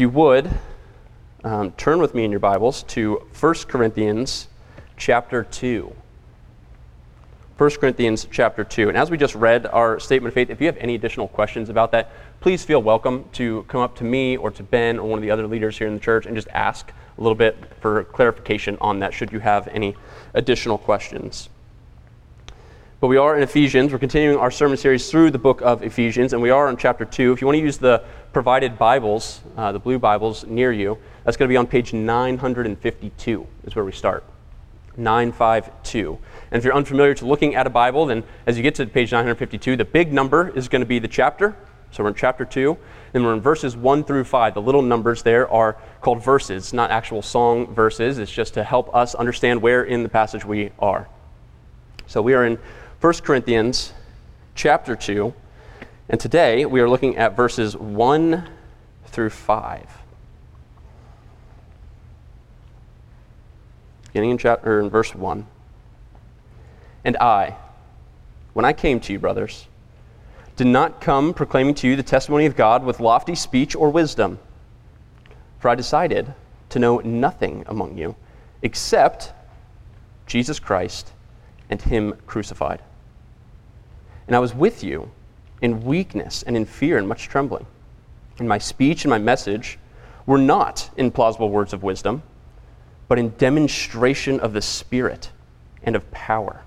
If you would, um, turn with me in your Bibles to 1 Corinthians chapter 2. 1 Corinthians chapter 2. And as we just read our statement of faith, if you have any additional questions about that, please feel welcome to come up to me or to Ben or one of the other leaders here in the church and just ask a little bit for clarification on that should you have any additional questions. But we are in Ephesians. We're continuing our sermon series through the book of Ephesians, and we are on chapter 2. If you want to use the provided Bibles, uh, the blue Bibles near you, that's going to be on page 952, is where we start. 952. And if you're unfamiliar to looking at a Bible, then as you get to page 952, the big number is going to be the chapter. So we're in chapter 2, and we're in verses 1 through 5. The little numbers there are called verses, not actual song verses. It's just to help us understand where in the passage we are. So we are in 1 Corinthians chapter 2, and today we are looking at verses 1 through 5. Beginning in chapter in verse 1. And I, when I came to you, brothers, did not come proclaiming to you the testimony of God with lofty speech or wisdom. For I decided to know nothing among you except Jesus Christ and Him crucified. And I was with you in weakness and in fear and much trembling. And my speech and my message were not in plausible words of wisdom, but in demonstration of the Spirit and of power,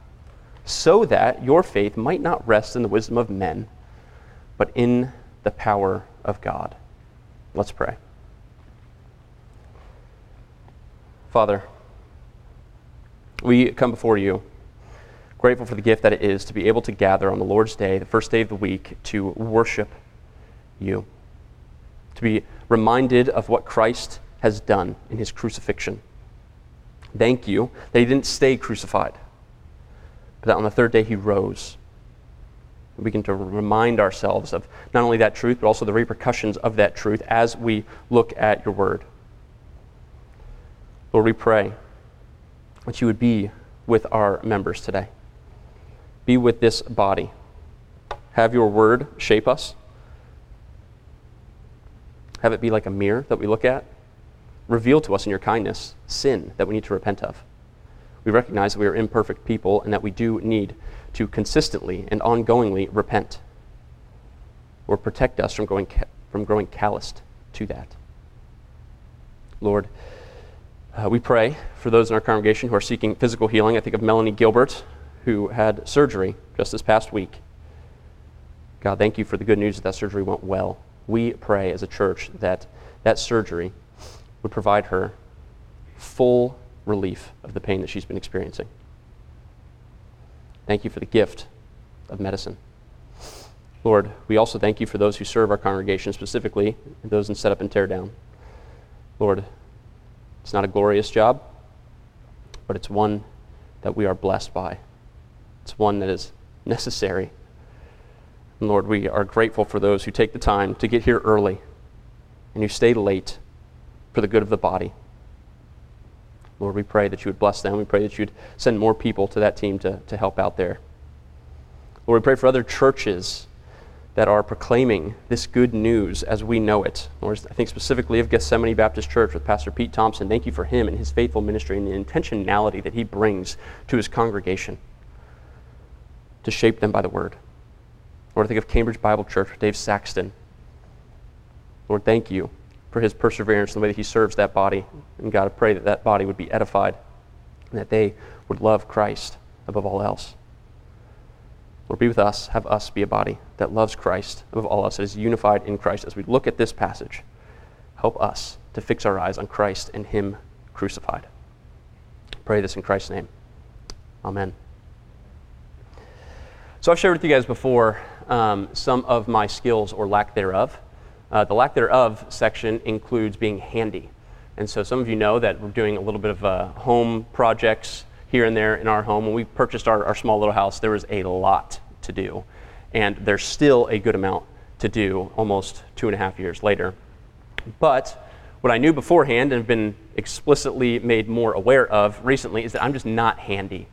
so that your faith might not rest in the wisdom of men, but in the power of God. Let's pray. Father, we come before you grateful for the gift that it is to be able to gather on the Lord's Day, the first day of the week, to worship you, to be reminded of what Christ has done in his crucifixion. Thank you that he didn't stay crucified, but that on the third day he rose. We can to remind ourselves of not only that truth, but also the repercussions of that truth as we look at your word. Lord, we pray that you would be with our members today be with this body. Have your word shape us. Have it be like a mirror that we look at. Reveal to us in your kindness sin that we need to repent of. We recognize that we are imperfect people and that we do need to consistently and ongoingly repent or protect us from, going, from growing calloused to that. Lord, uh, we pray for those in our congregation who are seeking physical healing. I think of Melanie Gilbert, who had surgery just this past week. God, thank you for the good news that that surgery went well. We pray as a church that that surgery would provide her full relief of the pain that she's been experiencing. Thank you for the gift of medicine. Lord, we also thank you for those who serve our congregation, specifically those in setup and tear down. Lord, it's not a glorious job, but it's one that we are blessed by. It's one that is necessary. And Lord, we are grateful for those who take the time to get here early and who stay late for the good of the body. Lord, we pray that you would bless them. We pray that you'd send more people to that team to, to help out there. Lord, we pray for other churches that are proclaiming this good news as we know it. Lord, I think specifically of Gethsemane Baptist Church with Pastor Pete Thompson. Thank you for him and his faithful ministry and the intentionality that he brings to his congregation to shape them by the word. Lord, I think of Cambridge Bible Church with Dave Saxton. Lord, thank you for his perseverance and the way that he serves that body. And God, I pray that that body would be edified and that they would love Christ above all else. Lord, be with us. Have us be a body that loves Christ above all else, that is unified in Christ. As we look at this passage, help us to fix our eyes on Christ and Him crucified. Pray this in Christ's name. Amen. So I've shared with you guys before um, some of my skills or lack thereof. Uh, the lack thereof section includes being handy. And so some of you know that we're doing a little bit of uh, home projects here and there in our home. When we purchased our, our small little house, there was a lot to do. And there's still a good amount to do almost two and a half years later. But what I knew beforehand and have been explicitly made more aware of recently is that I'm just not handy.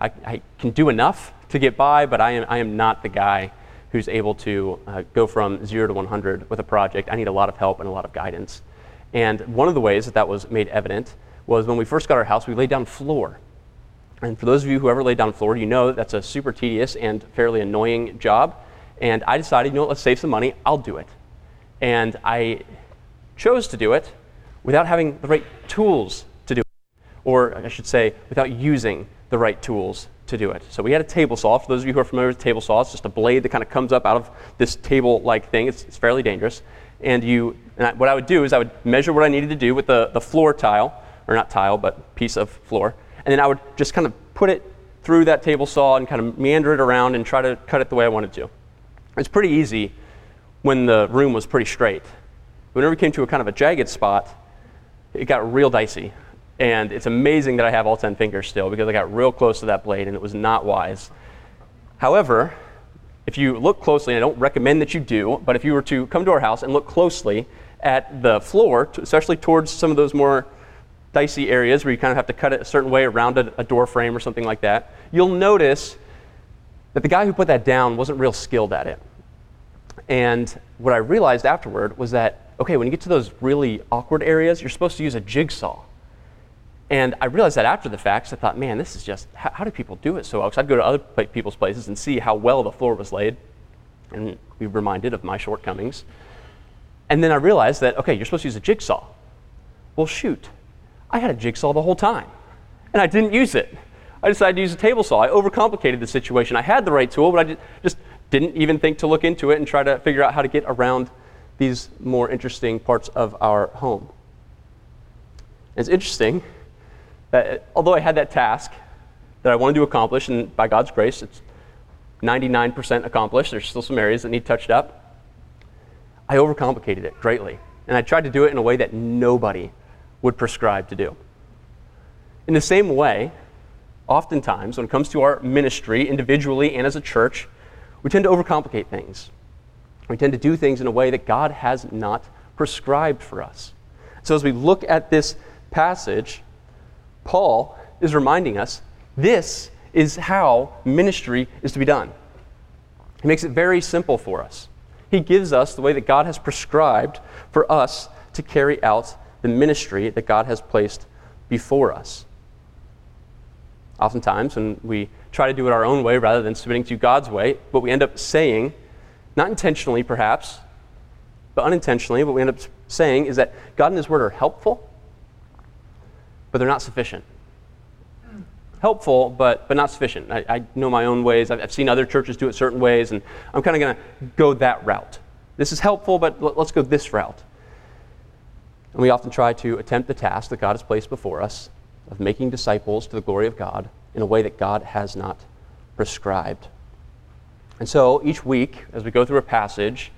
I, I can do enough to get by, but I am, I am not the guy who's able to uh, go from zero to 100 with a project. I need a lot of help and a lot of guidance. And one of the ways that that was made evident was when we first got our house, we laid down floor. And for those of you who ever laid down floor, you know that's a super tedious and fairly annoying job. And I decided, you know what, let's save some money, I'll do it. And I chose to do it without having the right tools to do it. Or I should say, without using the right tools to do it. So we had a table saw. For those of you who are familiar with table saws, just a blade that kind of comes up out of this table-like thing. It's, it's fairly dangerous. And you, and I, what I would do is I would measure what I needed to do with the, the floor tile, or not tile, but piece of floor. And then I would just kind of put it through that table saw and kind of meander it around and try to cut it the way I wanted to. It's pretty easy when the room was pretty straight. Whenever we came to a kind of a jagged spot, it got real dicey. And it's amazing that I have all 10 fingers still because I got real close to that blade and it was not wise. However, if you look closely, and I don't recommend that you do, but if you were to come to our house and look closely at the floor, especially towards some of those more dicey areas where you kind of have to cut it a certain way around a, a door frame or something like that, you'll notice that the guy who put that down wasn't real skilled at it. And what I realized afterward was that, okay, when you get to those really awkward areas, you're supposed to use a jigsaw. And I realized that after the fact, so I thought, man, this is just, how, how do people do it so well? Because I'd go to other people's places and see how well the floor was laid and be reminded of my shortcomings. And then I realized that, okay, you're supposed to use a jigsaw. Well, shoot, I had a jigsaw the whole time, and I didn't use it. I decided to use a table saw. I overcomplicated the situation. I had the right tool, but I just didn't even think to look into it and try to figure out how to get around these more interesting parts of our home. It's interesting that although I had that task that I wanted to accomplish, and by God's grace, it's 99% accomplished, there's still some areas that need touched up, I overcomplicated it greatly. And I tried to do it in a way that nobody would prescribe to do. In the same way, oftentimes, when it comes to our ministry, individually and as a church, we tend to overcomplicate things. We tend to do things in a way that God has not prescribed for us. So, as we look at this passage, Paul is reminding us this is how ministry is to be done. He makes it very simple for us. He gives us the way that God has prescribed for us to carry out the ministry that God has placed before us. Oftentimes, when we try to do it our own way rather than submitting to God's way, what we end up saying, not intentionally perhaps, but unintentionally, what we end up saying is that God and His Word are helpful, but they're not sufficient. Helpful, but, but not sufficient. I, I know my own ways. I've, I've, seen other churches do it certain ways, and I'm kind of going to go that route. This is helpful, but l- let's go this route. And we often try to attempt the task that God has placed before us of making disciples to the glory of God in a way that God has not prescribed. And so each week, as we go through a passage,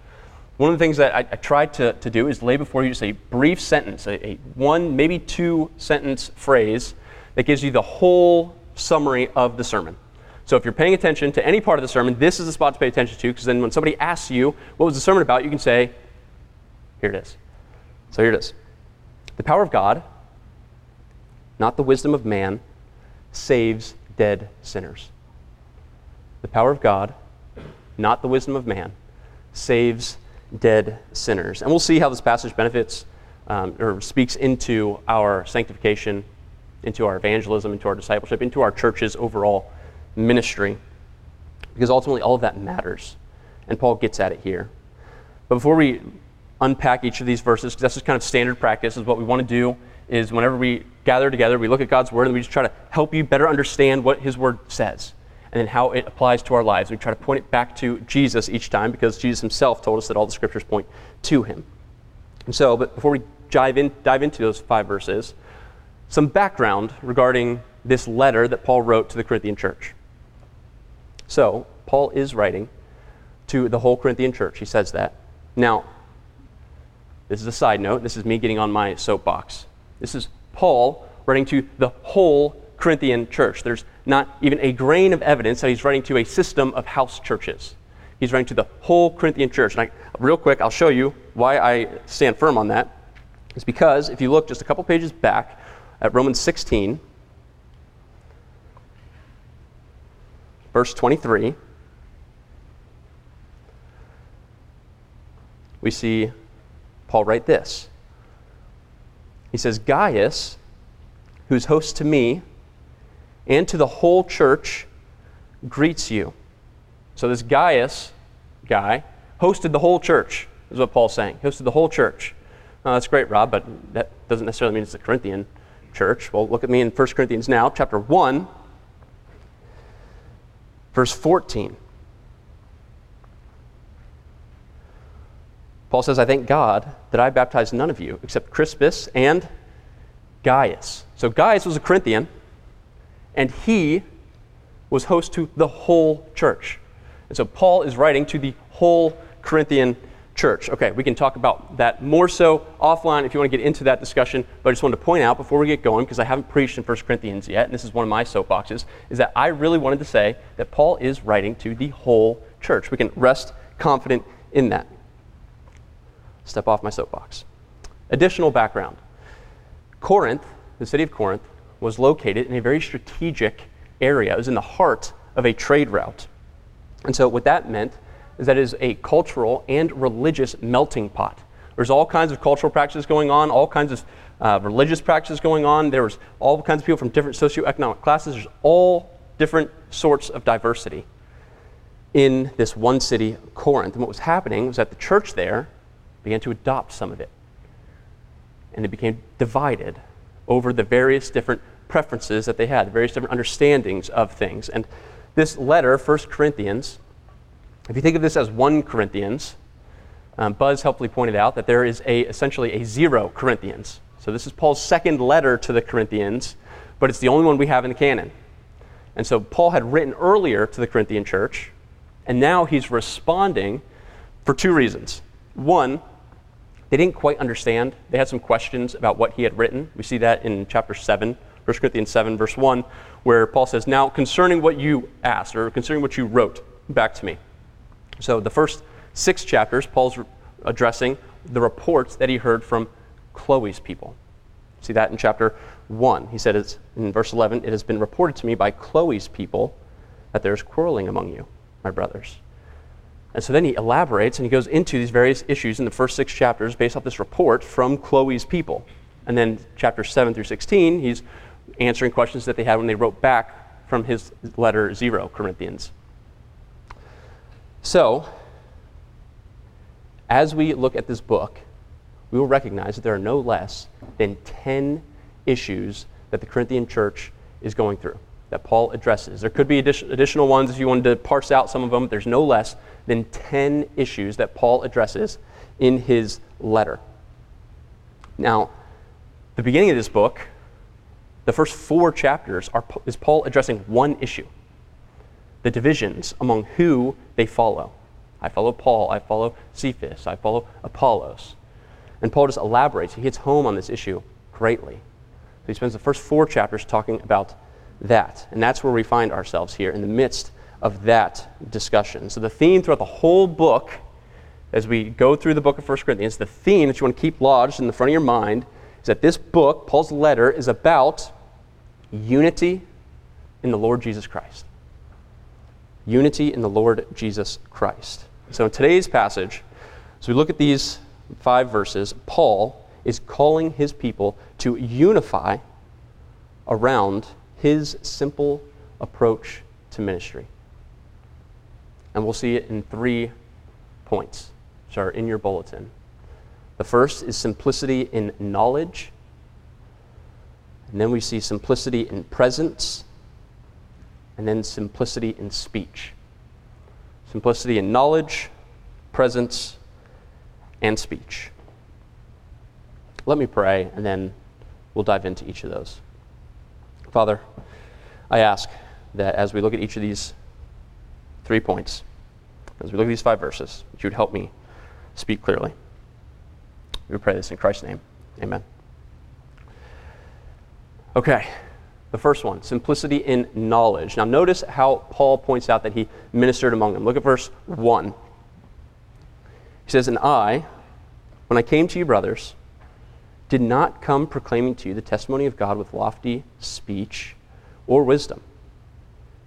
one of the things that I, I to, to do is lay before you just a brief sentence, a, a one, maybe two sentence phrase that gives you the whole summary of the sermon. So if you're paying attention to any part of the sermon, this is the spot to pay attention to, because then when somebody asks you, what was the sermon about, you can say, here it is. So here it is. The power of God, not the wisdom of man, saves dead sinners. The power of God, not the wisdom of man, saves dead sinners. And we'll see how this passage benefits um, or speaks into our sanctification, into our evangelism, into our discipleship, into our church's overall ministry. Because ultimately, all of that matters. And Paul gets at it here. But before we unpack each of these verses, because that's just kind of standard practice, is what we want to do is whenever we gather together, we look at God's Word and we just try to help you better understand what His Word says and then how it applies to our lives. We try to point it back to Jesus each time because Jesus himself told us that all the scriptures point to him. And so, but before we dive, in, dive into those five verses, some background regarding this letter that Paul wrote to the Corinthian church. So, Paul is writing to the whole Corinthian church. He says that. Now, this is a side note. This is me getting on my soapbox. This is Paul writing to the whole Corinthian church. There's not even a grain of evidence that he's writing to a system of house churches. He's writing to the whole Corinthian church. And I, real quick, I'll show you why I stand firm on that. It's because if you look just a couple pages back at Romans 16, verse 23, we see Paul write this He says, Gaius, who's host to me and to the whole church, greets you. So this Gaius guy hosted the whole church, is what Paul's saying. Hosted the whole church. That's great, Rob, but that doesn't necessarily mean it's the Corinthian church. Well, look at me in 1 Corinthians now, chapter 1, verse 14. Paul says, I thank God that I baptized none of you except Crispus and Gaius. So Gaius was a Corinthian, and he was host to the whole church. And so Paul is writing to the whole Corinthian church. Okay, we can talk about that more so offline if you want to get into that discussion, but I just wanted to point out before we get going, because I haven't preached in 1 Corinthians yet, and this is one of my soapboxes, is that I really wanted to say that Paul is writing to the whole church. We can rest confident in that step off my soapbox. Additional background Corinth, the city of Corinth, was located in a very strategic area. It was in the heart of a trade route. And so, what that meant is that it is a cultural and religious melting pot. There's all kinds of cultural practices going on, all kinds of uh, religious practices going on. There was all kinds of people from different socioeconomic classes. There's all different sorts of diversity in this one city, Corinth. And what was happening was that the church there began to adopt some of it. And it became divided over the various different preferences that they had, various different understandings of things. And this letter, 1 Corinthians, if you think of this as 1 Corinthians, um, Buzz helpfully pointed out that there is a, essentially a zero Corinthians. So this is Paul's second letter to the Corinthians, but it's the only one we have in the canon. And so Paul had written earlier to the Corinthian church, and now he's responding for two reasons. One, they didn't quite understand. They had some questions about what he had written. We see that in chapter 7, 1 Corinthians 7, verse 1, where Paul says, Now, concerning what you asked, or concerning what you wrote back to me. So, the first six chapters, Paul's addressing the reports that he heard from Chloe's people. See that in chapter 1. He said it's, in verse 11, It has been reported to me by Chloe's people that there's quarreling among you, my brothers. And so then he elaborates and he goes into these various issues in the first six chapters based off this report from Chloe's people. And then chapters 7 through 16, he's answering questions that they had when they wrote back from his letter zero, Corinthians. So, as we look at this book, we will recognize that there are no less than 10 issues that the Corinthian church is going through that Paul addresses. There could be additional ones if you wanted to parse out some of them. But there's no less than 10 issues that Paul addresses in his letter. Now, the beginning of this book, the first four chapters, are, is Paul addressing one issue the divisions among who they follow. I follow Paul, I follow Cephas, I follow Apollos. And Paul just elaborates, he hits home on this issue greatly. So he spends the first four chapters talking about that. And that's where we find ourselves here in the midst of that discussion. So, the theme throughout the whole book, as we go through the book of 1 Corinthians, the theme that you want to keep lodged in the front of your mind is that this book, Paul's letter, is about unity in the Lord Jesus Christ. Unity in the Lord Jesus Christ. So, in today's passage, as we look at these five verses, Paul is calling his people to unify around his simple approach to ministry. And we'll see it in three points, which are in your bulletin. The first is simplicity in knowledge. And then we see simplicity in presence. And then simplicity in speech. Simplicity in knowledge, presence, and speech. Let me pray, and then we'll dive into each of those. Father, I ask that as we look at each of these three points, as we look at these five verses, that you would help me speak clearly. We pray this in Christ's name. Amen. Okay, the first one simplicity in knowledge. Now, notice how Paul points out that he ministered among them. Look at verse 1. He says, And I, when I came to you, brothers, did not come proclaiming to you the testimony of God with lofty speech or wisdom.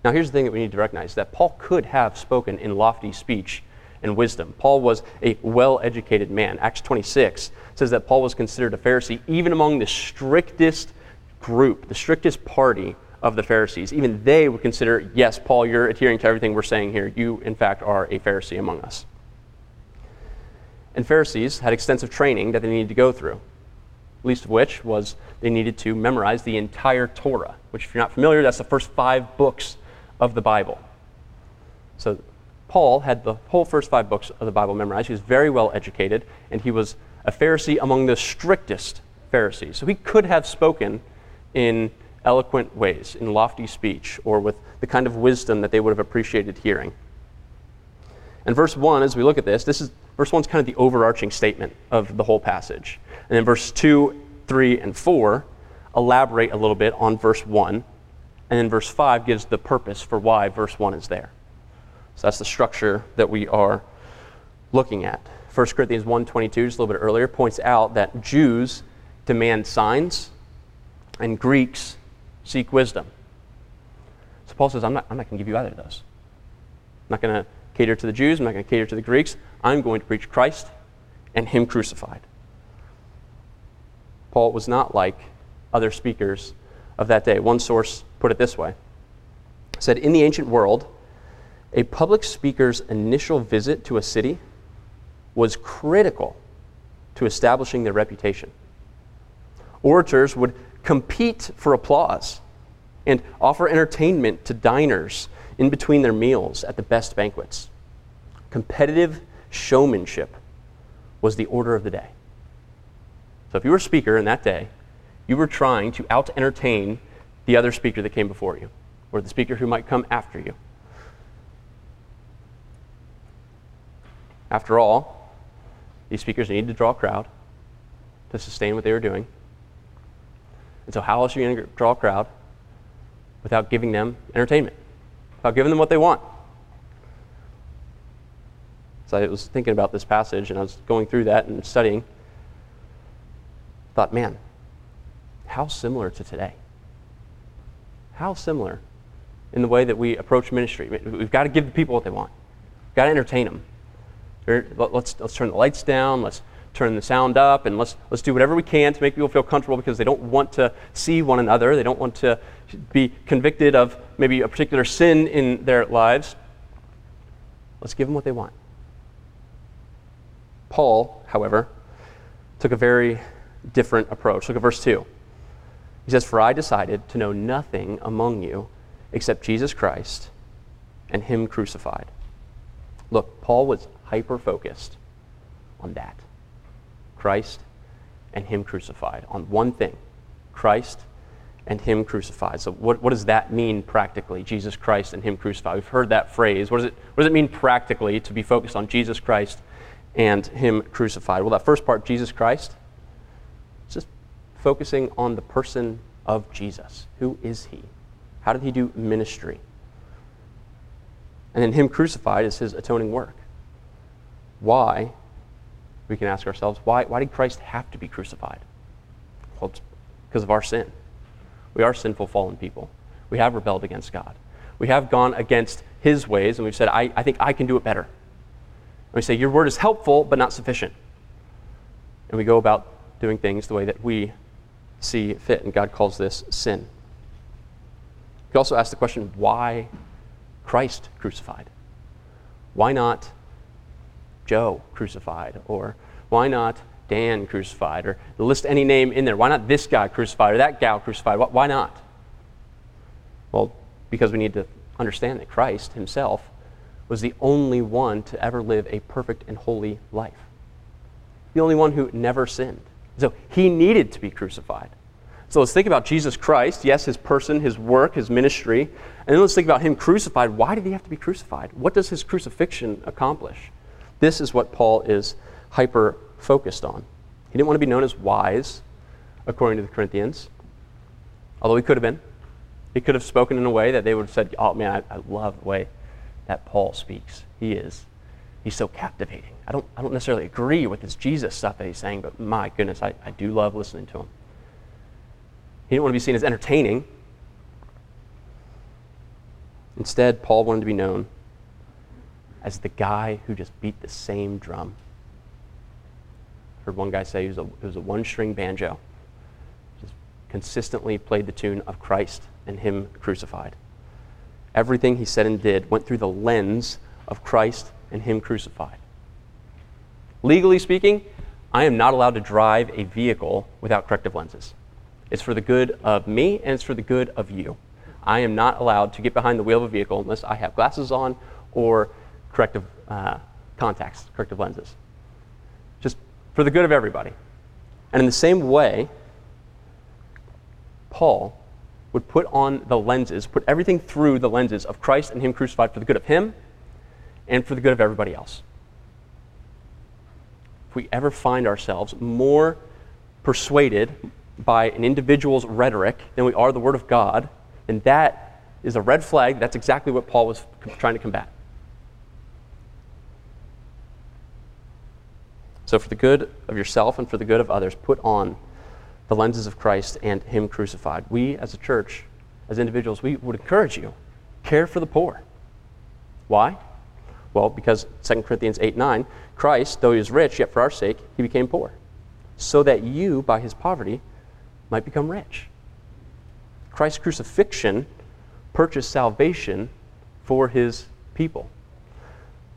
Now, here's the thing that we need to recognize that Paul could have spoken in lofty speech and wisdom. Paul was a well educated man. Acts 26 says that Paul was considered a Pharisee even among the strictest group, the strictest party of the Pharisees. Even they would consider, yes, Paul, you're adhering to everything we're saying here. You, in fact, are a Pharisee among us. And Pharisees had extensive training that they needed to go through, least of which was they needed to memorize the entire Torah, which, if you're not familiar, that's the first five books of the Bible. So Paul had the whole first five books of the Bible memorized. He was very well educated, and he was a Pharisee among the strictest Pharisees. So he could have spoken in eloquent ways, in lofty speech, or with the kind of wisdom that they would have appreciated hearing. And verse 1, as we look at this, this is verse 1 is kind of the overarching statement of the whole passage. And then verse 2, 3, and 4 elaborate a little bit on verse 1. And then verse 5 gives the purpose for why verse 1 is there. So that's the structure that we are looking at. 1 Corinthians 1.22, just a little bit earlier, points out that Jews demand signs and Greeks seek wisdom. So Paul says, I'm not, I'm not going to give you either of those. I'm not going to cater to the Jews, I'm not going to cater to the Greeks. I'm going to preach Christ and Him crucified. Paul was not like other speakers of that day. One source put it this way said, In the ancient world, a public speaker's initial visit to a city was critical to establishing their reputation. Orators would compete for applause and offer entertainment to diners in between their meals at the best banquets. Competitive showmanship was the order of the day. So if you were a speaker in that day, you were trying to out entertain the other speaker that came before you, or the speaker who might come after you. After all, these speakers needed to draw a crowd to sustain what they were doing. And so, how else are you going to draw a crowd without giving them entertainment, without giving them what they want? So, I was thinking about this passage and I was going through that and studying. Thought, man, how similar to today? How similar in the way that we approach ministry? We've got to give the people what they want, we've got to entertain them. Let's, let's turn the lights down. Let's turn the sound up and let's, let's do whatever we can to make people feel comfortable because they don't want to see one another. They don't want to be convicted of maybe a particular sin in their lives. Let's give them what they want. Paul, however, took a very different approach. Look at verse 2. He says, For I decided to know nothing among you except Jesus Christ and Him crucified. Look, Paul was hyper focused on that Christ and Him crucified, on one thing Christ and Him crucified. So, what, what does that mean practically, Jesus Christ and Him crucified? We've heard that phrase. What does, it, what does it mean practically to be focused on Jesus Christ and Him crucified? Well, that first part, Jesus Christ, it's just focusing on the person of Jesus. Who is He? How did He do ministry? And then Him crucified is His atoning work. Why, we can ask ourselves, why, why did Christ have to be crucified? Well, it's because of our sin. We are sinful, fallen people. We have rebelled against God. We have gone against His ways, and we've said, I, I think I can do it better. And we say, Your word is helpful, but not sufficient. And we go about doing things the way that we see fit, and God calls this sin. We also ask the question, why Christ crucified? Why not Joe crucified? Or why not Dan crucified? Or list any name in there. Why not this guy crucified or that gal crucified? Why not? Well, because we need to understand that Christ himself was the only one to ever live a perfect and holy life, the only one who never sinned. So he needed to be crucified. So let's think about Jesus Christ. Yes, his person, his work, his ministry. And then let's think about him crucified. Why did he have to be crucified? What does his crucifixion accomplish? This is what Paul is hyper focused on. He didn't want to be known as wise, according to the Corinthians, although he could have been. He could have spoken in a way that they would have said, Oh man, I, I love the way that Paul speaks. He is. He's so captivating. I don't, I don't necessarily agree with this Jesus stuff that he's saying, but my goodness, I, I do love listening to him. He didn't want to be seen as entertaining. Instead, Paul wanted to be known as the guy who just beat the same drum. Heard one guy say it was a, it was a one string banjo, just consistently played the tune of Christ and Him crucified. Everything he said and did went through the lens of Christ and Him crucified. Legally speaking, I am not allowed to drive a vehicle without corrective lenses. It's for the good of me and it's for the good of you. I am not allowed to get behind the wheel of a vehicle unless I have glasses on or corrective uh, contacts, corrective lenses. Just for the good of everybody. And in the same way, Paul would put on the lenses, put everything through the lenses of Christ and Him crucified for the good of Him and for the good of everybody else. If we ever find ourselves more persuaded by an individual's rhetoric than we are the Word of God, then that is a red flag. That's exactly what Paul was trying to combat. So, for the good of yourself and for the good of others, put on the lenses of Christ and Him crucified. We, as a church, as individuals, we would encourage you care for the poor. Why? Well, because 2 Corinthians 8 9, Christ, though he was rich, yet for our sake he became poor, so that you, by his poverty, might become rich. Christ's crucifixion purchased salvation for his people.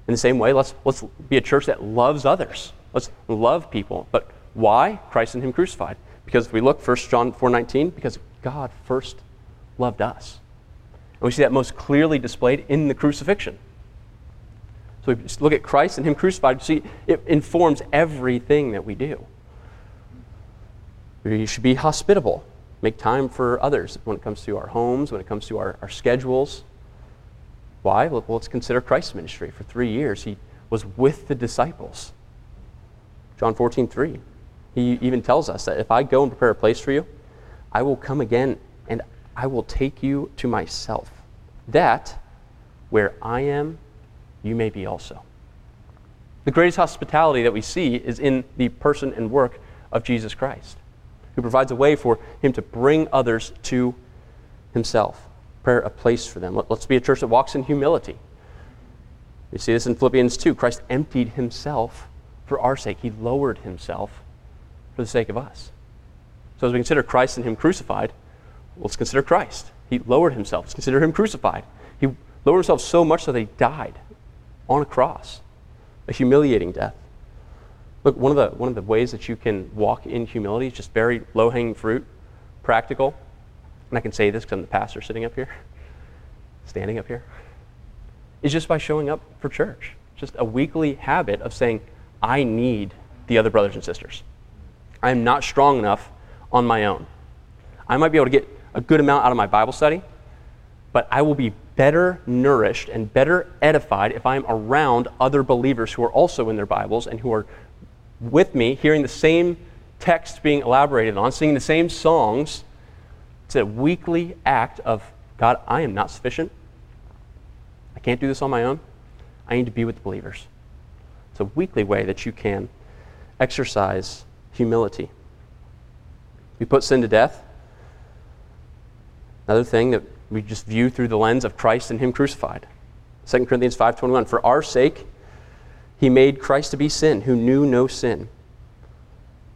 In the same way, let's, let's be a church that loves others. Let's love people. But why? Christ and Him crucified. Because if we look, 1 John 4.19, because God first loved us. And we see that most clearly displayed in the crucifixion. So we just look at Christ and Him crucified, see, it informs everything that we do. We should be hospitable, make time for others when it comes to our homes, when it comes to our, our schedules. Why? Well, let's consider Christ's ministry. For three years, He was with the disciples. John 14, 3. He even tells us that if I go and prepare a place for you, I will come again and I will take you to myself. That where I am, you may be also. The greatest hospitality that we see is in the person and work of Jesus Christ, who provides a way for him to bring others to himself, prepare a place for them. Let's be a church that walks in humility. We see this in Philippians 2. Christ emptied himself for our sake. He lowered himself for the sake of us. So as we consider Christ and him crucified, let's consider Christ. He lowered himself. Let's consider him crucified. He lowered himself so much that he died on a cross, a humiliating death. Look, one of the, one of the ways that you can walk in humility is just very low hanging fruit, practical. And I can say this because I'm the pastor sitting up here, standing up here, is just by showing up for church. Just a weekly habit of saying, I need the other brothers and sisters. I am not strong enough on my own. I might be able to get a good amount out of my Bible study, but I will be better nourished and better edified if I'm around other believers who are also in their Bibles and who are with me, hearing the same text being elaborated on, singing the same songs. It's a weekly act of God, I am not sufficient. I can't do this on my own. I need to be with the believers. It's a weekly way that you can exercise humility. We put sin to death. Another thing that we just view through the lens of Christ and Him crucified. 2 Corinthians 5.21, For our sake He made Christ to be sin, who knew no sin,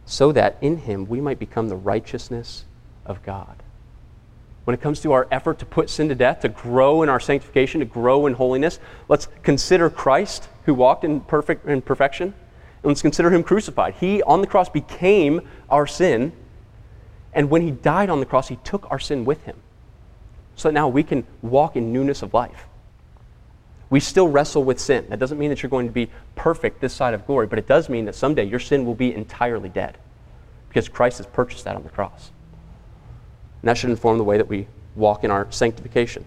so that in Him we might become the righteousness of God. When it comes to our effort to put sin to death, to grow in our sanctification, to grow in holiness, let's consider Christ who walked in perfect in perfection, and let's consider him crucified. He on the cross became our sin, and when he died on the cross, he took our sin with him. So that now we can walk in newness of life. We still wrestle with sin. That doesn't mean that you're going to be perfect this side of glory, but it does mean that someday your sin will be entirely dead because Christ has purchased that on the cross. And that should inform the way that we walk in our sanctification.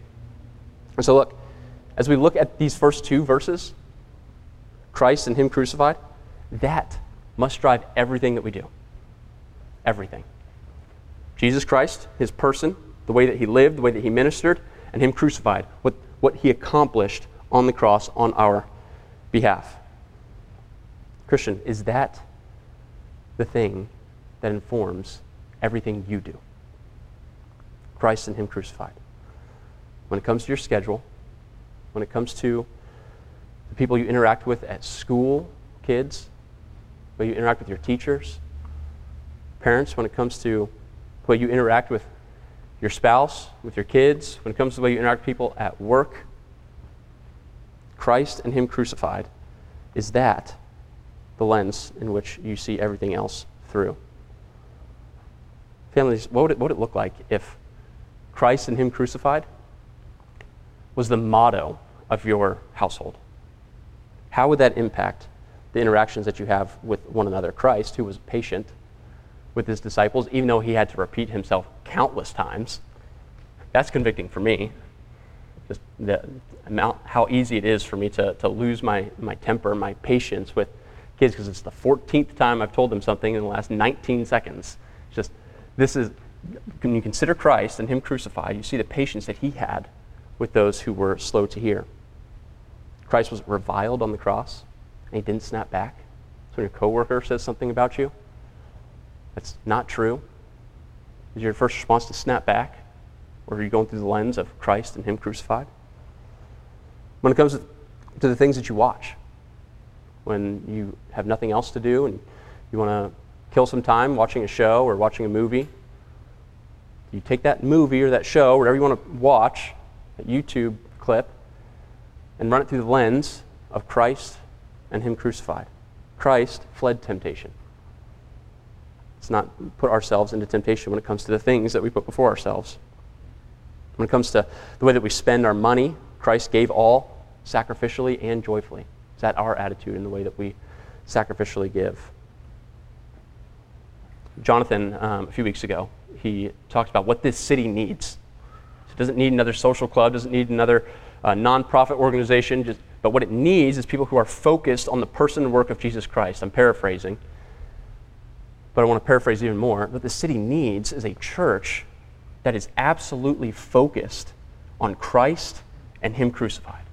And so, look, as we look at these first two verses, Christ and Him crucified, that must drive everything that we do. Everything. Jesus Christ, His person, the way that He lived, the way that He ministered, and Him crucified, what, what He accomplished on the cross on our behalf. Christian, is that the thing that informs everything you do? Christ and Him crucified. When it comes to your schedule, when it comes to the people you interact with at school, kids, way you interact with your teachers, parents, when it comes to the way you interact with your spouse, with your kids, when it comes to the way you interact with people at work. Christ and Him crucified, is that the lens in which you see everything else through? Families, what would it, what would it look like if Christ and Him crucified was the motto of your household? How would that impact the interactions that you have with one another? Christ, who was patient with his disciples, even though he had to repeat himself countless times, that's convicting for me. Just the amount, how easy it is for me to, to lose my, my temper, my patience with kids, because it's the 14th time I've told them something in the last 19 seconds. Just this is, when you consider Christ and Him crucified, you see the patience that He had with those who were slow to hear. Christ was reviled on the cross, and He didn't snap back. So when your coworker says something about you that's not true, is your first response to snap back? Or are you going through the lens of Christ and Him crucified? When it comes to the things that you watch, when you have nothing else to do and you want to kill some time watching a show or watching a movie. You take that movie or that show, whatever you want to watch, that YouTube clip, and run it through the lens of Christ and Him crucified. Christ fled temptation. Let's not put ourselves into temptation when it comes to the things that we put before ourselves. When it comes to the way that we spend our money, Christ gave all sacrificially and joyfully. Is that our attitude in the way that we sacrificially give? Jonathan, um, a few weeks ago, he talks about what this city needs. It doesn't need another social club, doesn't need another uh, nonprofit organization, just, but what it needs is people who are focused on the person and work of Jesus Christ. I'm paraphrasing, but I want to paraphrase even more. What the city needs is a church that is absolutely focused on Christ and Him crucified.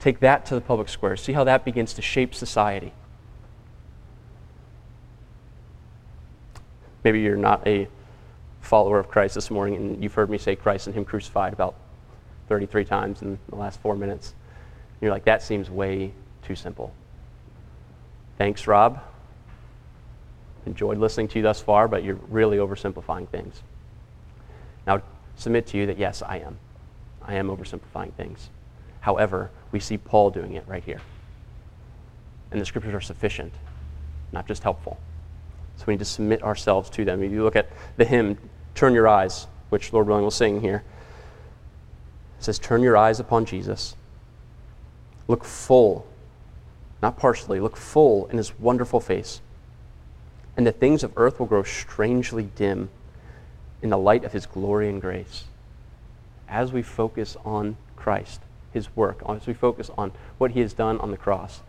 Take that to the public square. See how that begins to shape society. Maybe you're not a follower of Christ this morning and you've heard me say Christ and Him crucified about 33 times in the last four minutes. You're like, that seems way too simple. Thanks, Rob. Enjoyed listening to you thus far, but you're really oversimplifying things. Now, submit to you that yes, I am. I am oversimplifying things. However, we see Paul doing it right here. And the scriptures are sufficient, not just helpful. So we need to submit ourselves to them. If you look at the hymn, Turn Your Eyes, which Lord willing will sing here, it says, Turn your eyes upon Jesus. Look full, not partially, look full in his wonderful face. And the things of earth will grow strangely dim in the light of his glory and grace. As we focus on Christ, his work, as we focus on what he has done on the cross,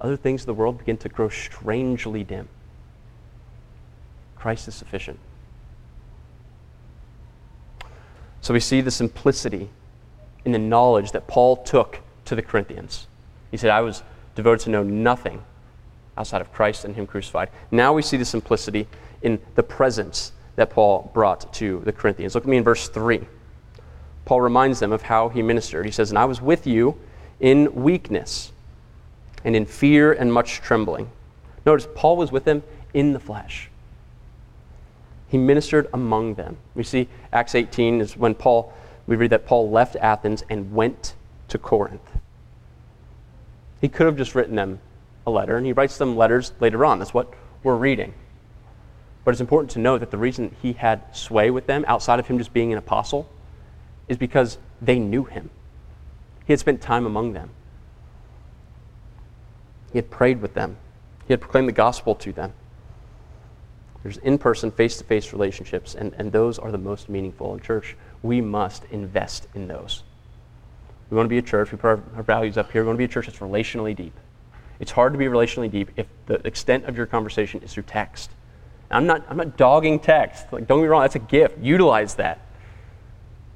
other things of the world begin to grow strangely dim. Christ is sufficient. So we see the simplicity in the knowledge that Paul took to the Corinthians. He said, I was devoted to know nothing outside of Christ and Him crucified. Now we see the simplicity in the presence that Paul brought to the Corinthians. Look at me in verse 3. Paul reminds them of how he ministered. He says, And I was with you in weakness and in fear and much trembling. Notice, Paul was with them in the flesh. He ministered among them. We see Acts 18 is when Paul, we read that Paul left Athens and went to Corinth. He could have just written them a letter, and he writes them letters later on. That's what we're reading. But it's important to know that the reason he had sway with them, outside of him just being an apostle, is because they knew him. He had spent time among them, he had prayed with them, he had proclaimed the gospel to them. There's in person, face to face relationships, and, and those are the most meaningful in church. We must invest in those. We want to be a church, we put our, our values up here. We want to be a church that's relationally deep. It's hard to be relationally deep if the extent of your conversation is through text. I'm not, I'm not dogging text. Like, don't get me wrong, that's a gift. Utilize that.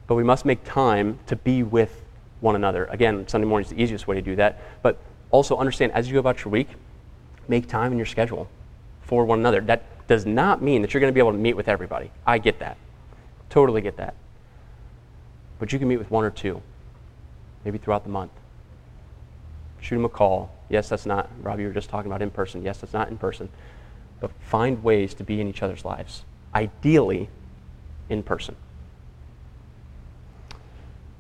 But we must make time to be with one another. Again, Sunday morning is the easiest way to do that. But also understand as you go about your week, make time in your schedule for one another. That does not mean that you're going to be able to meet with everybody. I get that. Totally get that. But you can meet with one or two, maybe throughout the month. Shoot him a call. Yes, that's not, Robbie, you were just talking about in person. Yes, that's not in person. But find ways to be in each other's lives, ideally in person.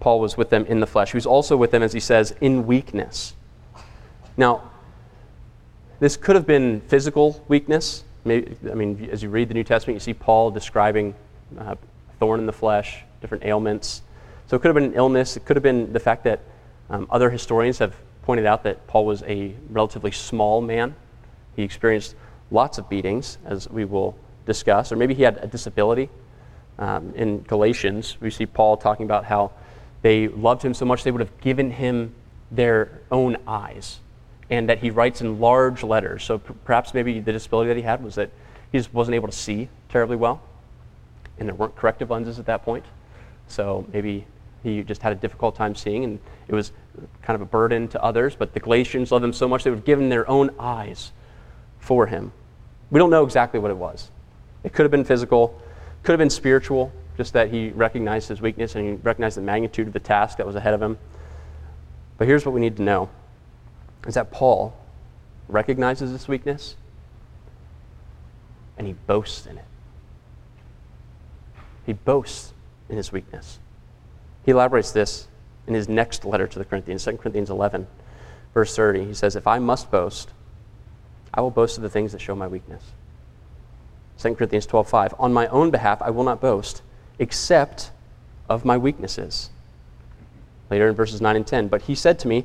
Paul was with them in the flesh. He was also with them, as he says, in weakness. Now, this could have been physical weakness. Maybe, I mean, as you read the New Testament, you see Paul describing uh, thorn in the flesh, different ailments. So it could have been an illness. It could have been the fact that um, other historians have pointed out that Paul was a relatively small man. He experienced lots of beatings, as we will discuss, or maybe he had a disability. Um, in Galatians, we see Paul talking about how they loved him so much they would have given him their own eyes, and that he writes in large letters. So perhaps maybe the disability that he had was that he just wasn't able to see terribly well, and there weren't corrective lenses at that point. So maybe he just had a difficult time seeing, and it was kind of a burden to others. But the Galatians loved him so much they would give him their own eyes for him. We don't know exactly what it was. It could have been physical, could have been spiritual, just that he recognized his weakness and he recognized the magnitude of the task that was ahead of him. But here's what we need to know is that Paul recognizes this weakness and he boasts in it. He boasts in his weakness. He elaborates this in his next letter to the Corinthians, 2 Corinthians 11, verse 30. He says, If I must boast, I will boast of the things that show my weakness. 2 Corinthians 12:5 On my own behalf I will not boast except of my weaknesses. Later in verses 9 and 10, but he said to me,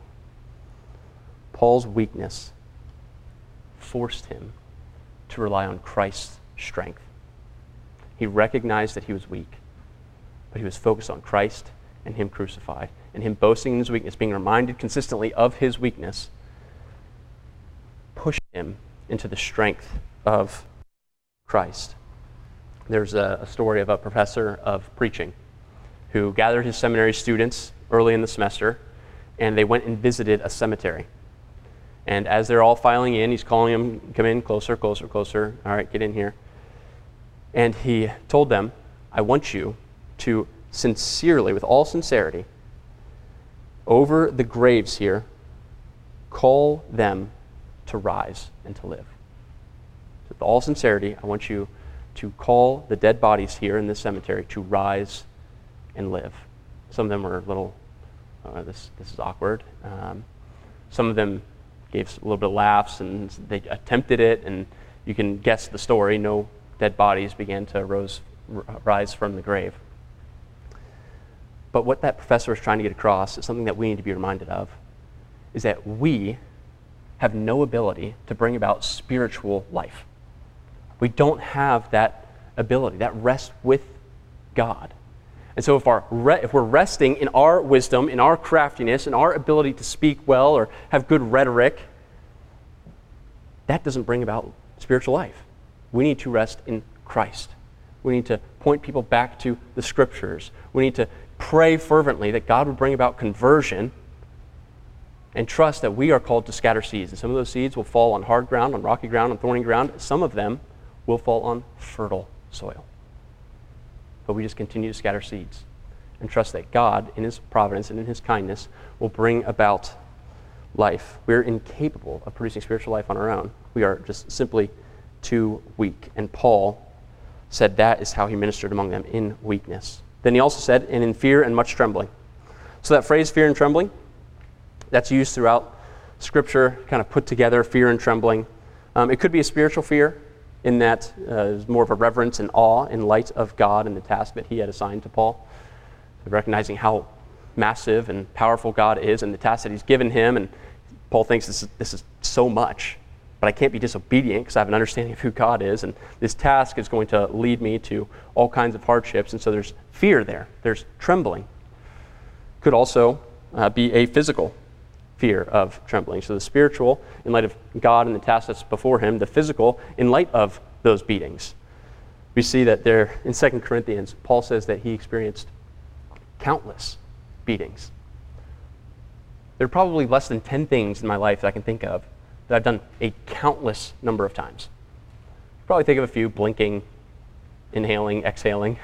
Paul's weakness forced him to rely on Christ's strength. He recognized that he was weak, but he was focused on Christ and Him crucified, and him boasting in his weakness, being reminded consistently of his weakness, pushed him into the strength of Christ. There's a, a story of a professor of preaching who gathered his seminary students early in the semester, and they went and visited a cemetery. And as they're all filing in, he's calling them, come in closer, closer, closer. All right, get in here. And he told them, I want you to sincerely, with all sincerity, over the graves here, call them to rise and to live. With all sincerity, I want you to call the dead bodies here in this cemetery to rise and live. Some of them were a little, uh, this, this is awkward. Um, some of them gave a little bit of laughs and they attempted it, and you can guess the story. No dead bodies began to rose, rise from the grave. But what that professor is trying to get across is something that we need to be reminded of is that we have no ability to bring about spiritual life. We don't have that ability, that rest with God. And so, if, our if we're resting in our wisdom, in our craftiness, in our ability to speak well or have good rhetoric, that doesn't bring about spiritual life. We need to rest in Christ. We need to point people back to the scriptures. We need to pray fervently that God would bring about conversion and trust that we are called to scatter seeds. And some of those seeds will fall on hard ground, on rocky ground, on thorny ground. Some of them will fall on fertile soil. But we just continue to scatter seeds and trust that God, in His providence and in His kindness, will bring about life. We're incapable of producing spiritual life on our own. We are just simply too weak. And Paul said that is how he ministered among them in weakness. Then he also said, and in fear and much trembling. So that phrase, fear and trembling, that's used throughout Scripture, kind of put together, fear and trembling. Um, it could be a spiritual fear, in that uh, more of a reverence and awe in light of God and the task that he had assigned to Paul. Recognizing how massive and powerful God is and the task that he's given him. And Paul thinks this is, this is so much, but I can't be disobedient because I have an understanding of who God is. And this task is going to lead me to all kinds of hardships. And so there's fear there, there's trembling. Could also uh, be a physical fear of trembling. So the spiritual, in light of God and the task that's before him, the physical, in light of those beatings. We see that there in 2 Corinthians, Paul says that he experienced countless beatings. There are probably less than 10 things in my life that I can think of that I've done a countless number of times. Probably think of a few blinking, inhaling, exhaling.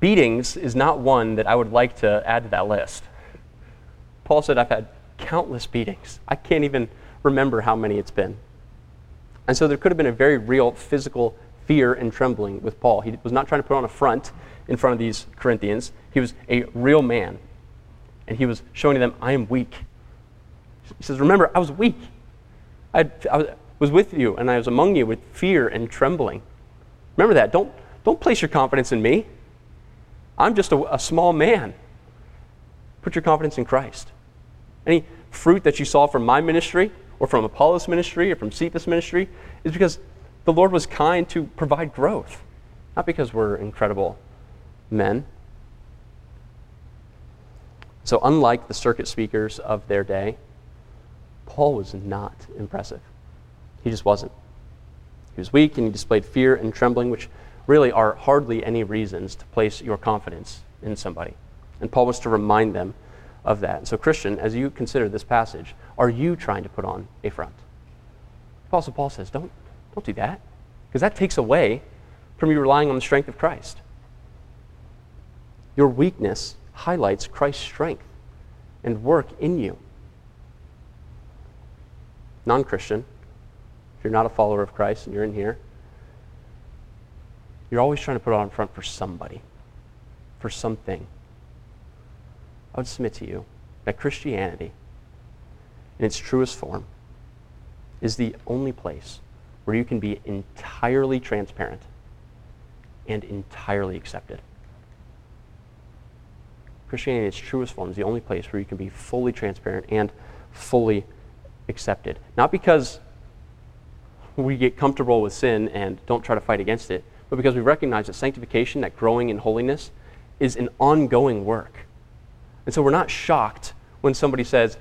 Beatings is not one that I would like to add to that list. Paul said, I've had countless beatings. I can't even remember how many it's been. And so there could have been a very real physical fear and trembling with Paul. He was not trying to put on a front in front of these Corinthians, he was a real man. And he was showing to them, I am weak. He says, Remember, I was weak. I, I was with you, and I was among you with fear and trembling. Remember that. Don't, don't place your confidence in me. I'm just a, a small man. Put your confidence in Christ. Any fruit that you saw from my ministry, or from Apollos' ministry, or from Cephas' ministry, is because the Lord was kind to provide growth, not because we're incredible men. So, unlike the circuit speakers of their day, Paul was not impressive. He just wasn't. He was weak and he displayed fear and trembling, which really are hardly any reasons to place your confidence in somebody. And Paul wants to remind them of that. so, Christian, as you consider this passage, are you trying to put on a front? Apostle Paul says, don't, don't do that, because that takes away from you relying on the strength of Christ. Your weakness highlights Christ's strength and work in you. Non Christian, if you're not a follower of Christ and you're in here, you're always trying to put on front for somebody, for something. I would submit to you that Christianity, in its truest form, is the only place where you can be entirely transparent and entirely accepted. Christianity in its truest form is the only place where you can be fully transparent and fully accepted. Not because we get comfortable with sin and don't try to fight against it, but because we recognize that sanctification, that growing in holiness, is an ongoing work. And so we're not shocked when somebody says,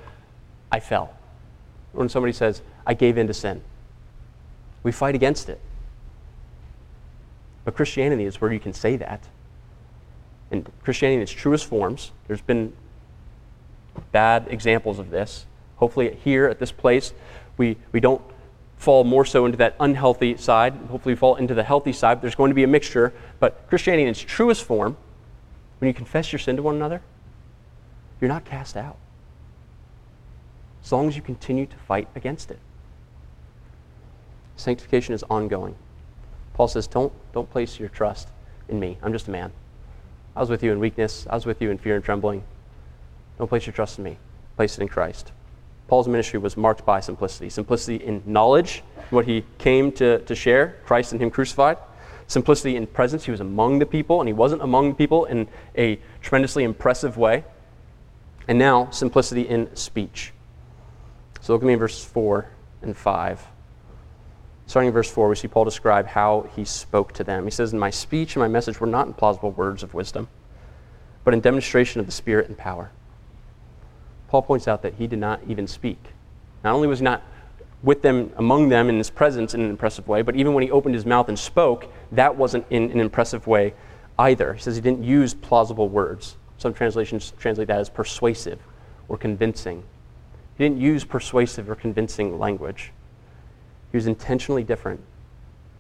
I fell, or when somebody says, I gave in to sin. We fight against it. But Christianity is where you can say that in Christianity in its truest forms. There's been bad examples of this. Hopefully, here at this place, we, we don't fall more so into that unhealthy side. Hopefully, we fall into the healthy side. There's going to be a mixture. But Christianity in its truest form, when you confess your sin to one another, you're not cast out. As long as you continue to fight against it. Sanctification is ongoing. Paul says, don't, don't place your trust in me. I'm just a man. I was with you in weakness. I was with you in fear and trembling. Don't place your trust in me. Place it in Christ. Paul's ministry was marked by simplicity simplicity in knowledge, what he came to, to share, Christ and him crucified. Simplicity in presence. He was among the people, and he wasn't among the people in a tremendously impressive way. And now, simplicity in speech. So look at me in verses 4 and 5. Starting in verse 4, we see Paul describe how he spoke to them. He says, my speech and my message were not in plausible words of wisdom, but in demonstration of the Spirit and power. Paul points out that he did not even speak. Not only was he not with them, among them, in his presence in an impressive way, but even when he opened his mouth and spoke, that wasn't in an impressive way either. He says he didn't use plausible words. Some translations translate that as persuasive or convincing. He didn't use persuasive or convincing language. He was intentionally different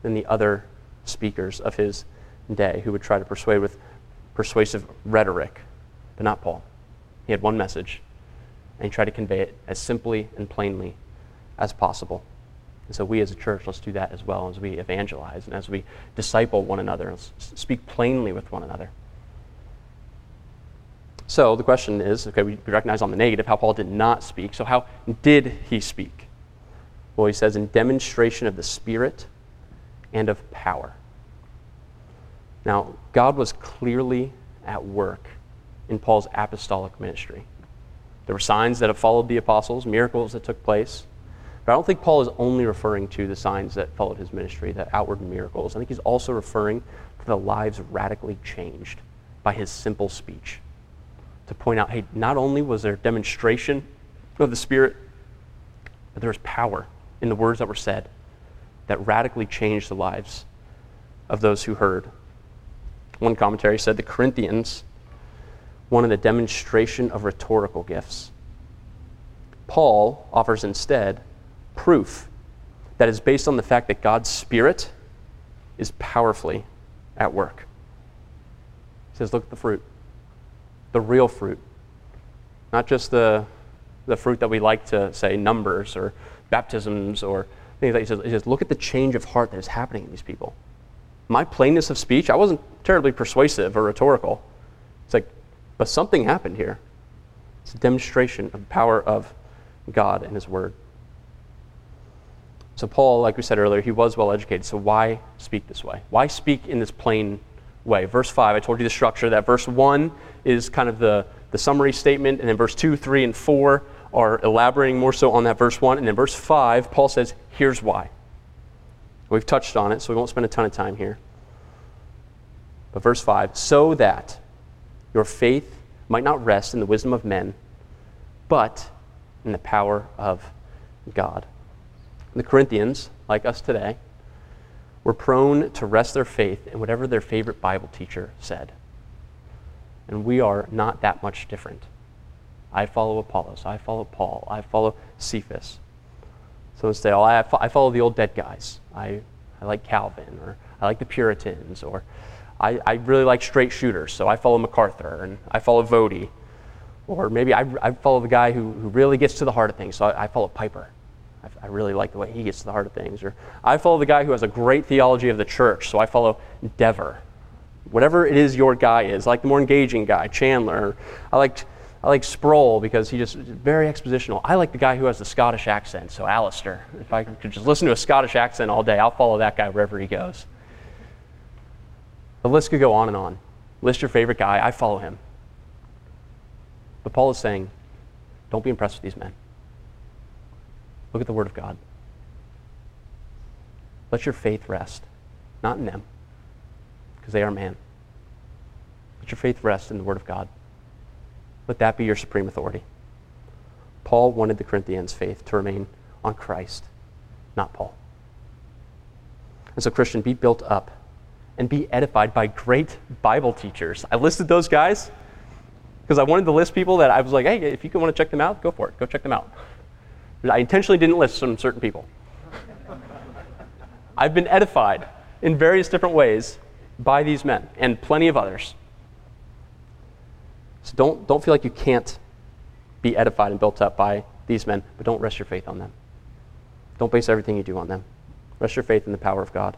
than the other speakers of his day who would try to persuade with persuasive rhetoric, but not Paul. He had one message, and he tried to convey it as simply and plainly as possible. And so, we as a church, let's do that as well as we evangelize and as we disciple one another. Let's speak plainly with one another. So, the question is okay, we recognize on the negative how Paul did not speak. So, how did he speak? Well, he says, in demonstration of the Spirit and of power. Now, God was clearly at work in Paul's apostolic ministry. There were signs that have followed the apostles, miracles that took place. But I don't think Paul is only referring to the signs that followed his ministry, the outward miracles. I think he's also referring to the lives radically changed by his simple speech, to point out hey, not only was there demonstration of the Spirit, but there was power in the words that were said that radically changed the lives of those who heard. One commentary said the Corinthians wanted a demonstration of rhetorical gifts. Paul offers instead proof that is based on the fact that God's Spirit is powerfully at work. He says, Look at the fruit, the real fruit, not just the, the fruit that we like to say, numbers or baptisms or things like that. He says, he says, Look at the change of heart that is happening in these people. My plainness of speech, I wasn't terribly persuasive or rhetorical. It's like, but something happened here. It's a demonstration of the power of God and His Word. So, Paul, like we said earlier, he was well educated. So, why speak this way? Why speak in this plain way? Verse 5, I told you the structure that verse 1 is kind of the, the summary statement, and then verse 2, 3, and 4 are elaborating more so on that verse 1. And then verse 5, Paul says, here's why. We've touched on it, so we won't spend a ton of time here. But verse 5 so that your faith might not rest in the wisdom of men, but in the power of God. The Corinthians, like us today, were prone to rest their faith in whatever their favorite Bible teacher said. And we are not that much different. I follow Apollos, I follow Paul, I follow Cephas. So instead, oh, I, I follow the old dead guys. I, I like Calvin, or I like the Puritans, or I, I really like straight shooters, so I follow MacArthur, and I follow Voddie. Or maybe I, I follow the guy who, who really gets to the heart of things, so I, I follow Piper. I, I really like the way he gets to the heart of things. Or I follow the guy who has a great theology of the church, so I follow Dever. Whatever it is your guy is, I like the more engaging guy, Chandler. I like, I like Sproul because he just very expositional. I like the guy who has the Scottish accent, so Alistair. If I could just listen to a Scottish accent all day, I'll follow that guy wherever he goes. The list could go on and on. List your favorite guy, I follow him. But Paul is saying, don't be impressed with these men. Look at the Word of God. Let your faith rest, not in them, because they are man. Let your faith rest in the Word of God. Let that be your supreme authority. Paul wanted the Corinthians' faith to remain on Christ, not Paul. And so, Christian, be built up and be edified by great Bible teachers. I listed those guys because I wanted to list people that I was like, hey, if you want to check them out, go for it. Go check them out. I intentionally didn't list some certain people. I've been edified in various different ways by these men and plenty of others. So don't, don't feel like you can't be edified and built up by these men, but don't rest your faith on them. Don't base everything you do on them. Rest your faith in the power of God.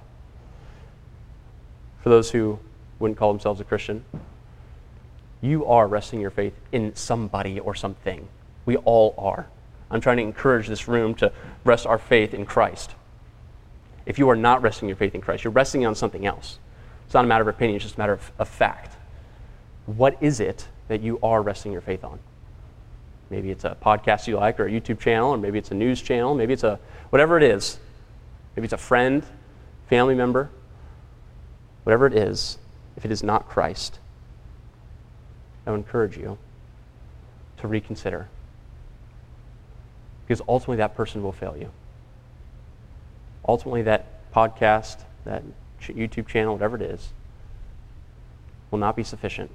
For those who wouldn't call themselves a Christian, you are resting your faith in somebody or something. We all are. I'm trying to encourage this room to rest our faith in Christ. If you are not resting your faith in Christ, you're resting on something else. It's not a matter of opinion, it's just a matter of, of fact. What is it that you are resting your faith on? Maybe it's a podcast you like, or a YouTube channel, or maybe it's a news channel, maybe it's a whatever it is. Maybe it's a friend, family member. Whatever it is, if it is not Christ, I would encourage you to reconsider because ultimately that person will fail you. Ultimately, that podcast, that YouTube channel, whatever it is, will not be sufficient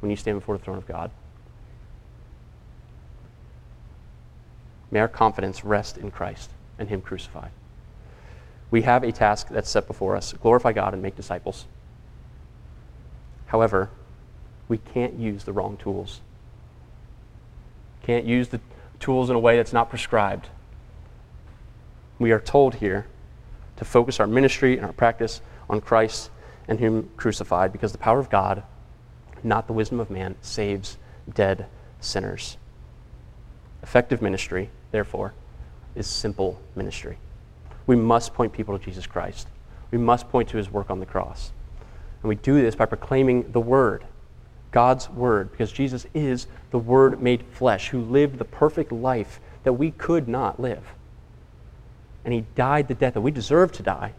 when you stand before the throne of God. May our confidence rest in Christ and Him crucified. We have a task that's set before us glorify God and make disciples. However, we can't use the wrong tools. Can't use the tools in a way that's not prescribed. We are told here to focus our ministry and our practice on Christ and Him crucified because the power of God, not the wisdom of man, saves dead sinners. Effective ministry, therefore, is simple ministry. We must point people to Jesus Christ. We must point to his work on the cross. And we do this by proclaiming the Word God's Word, because Jesus is the Word made flesh, who lived the perfect life that we could not live. And He died the death that we deserve to die.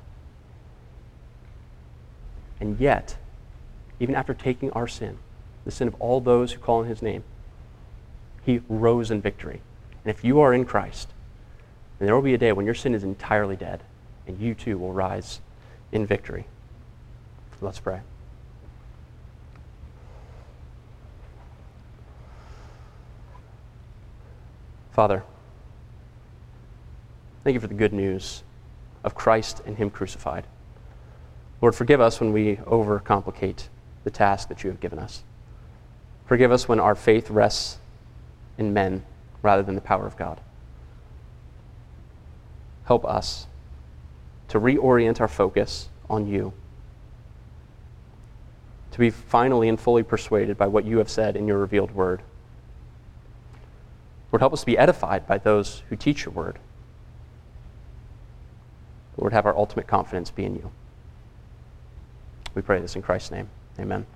And yet, even after taking our sin, the sin of all those who call on his name. He rose in victory. And if you are in Christ, then there will be a day when your sin is entirely dead, and you too will rise in victory. Let's pray. Father, thank you for the good news of Christ and Him crucified. Lord, forgive us when we overcomplicate the task that you have given us. Forgive us when our faith rests in men rather than the power of God. Help us to reorient our focus on you, to be finally and fully persuaded by what you have said in your revealed word. Lord, help us to be edified by those who teach your word. Lord, have our ultimate confidence be in you. We pray this in Christ's name. Amen.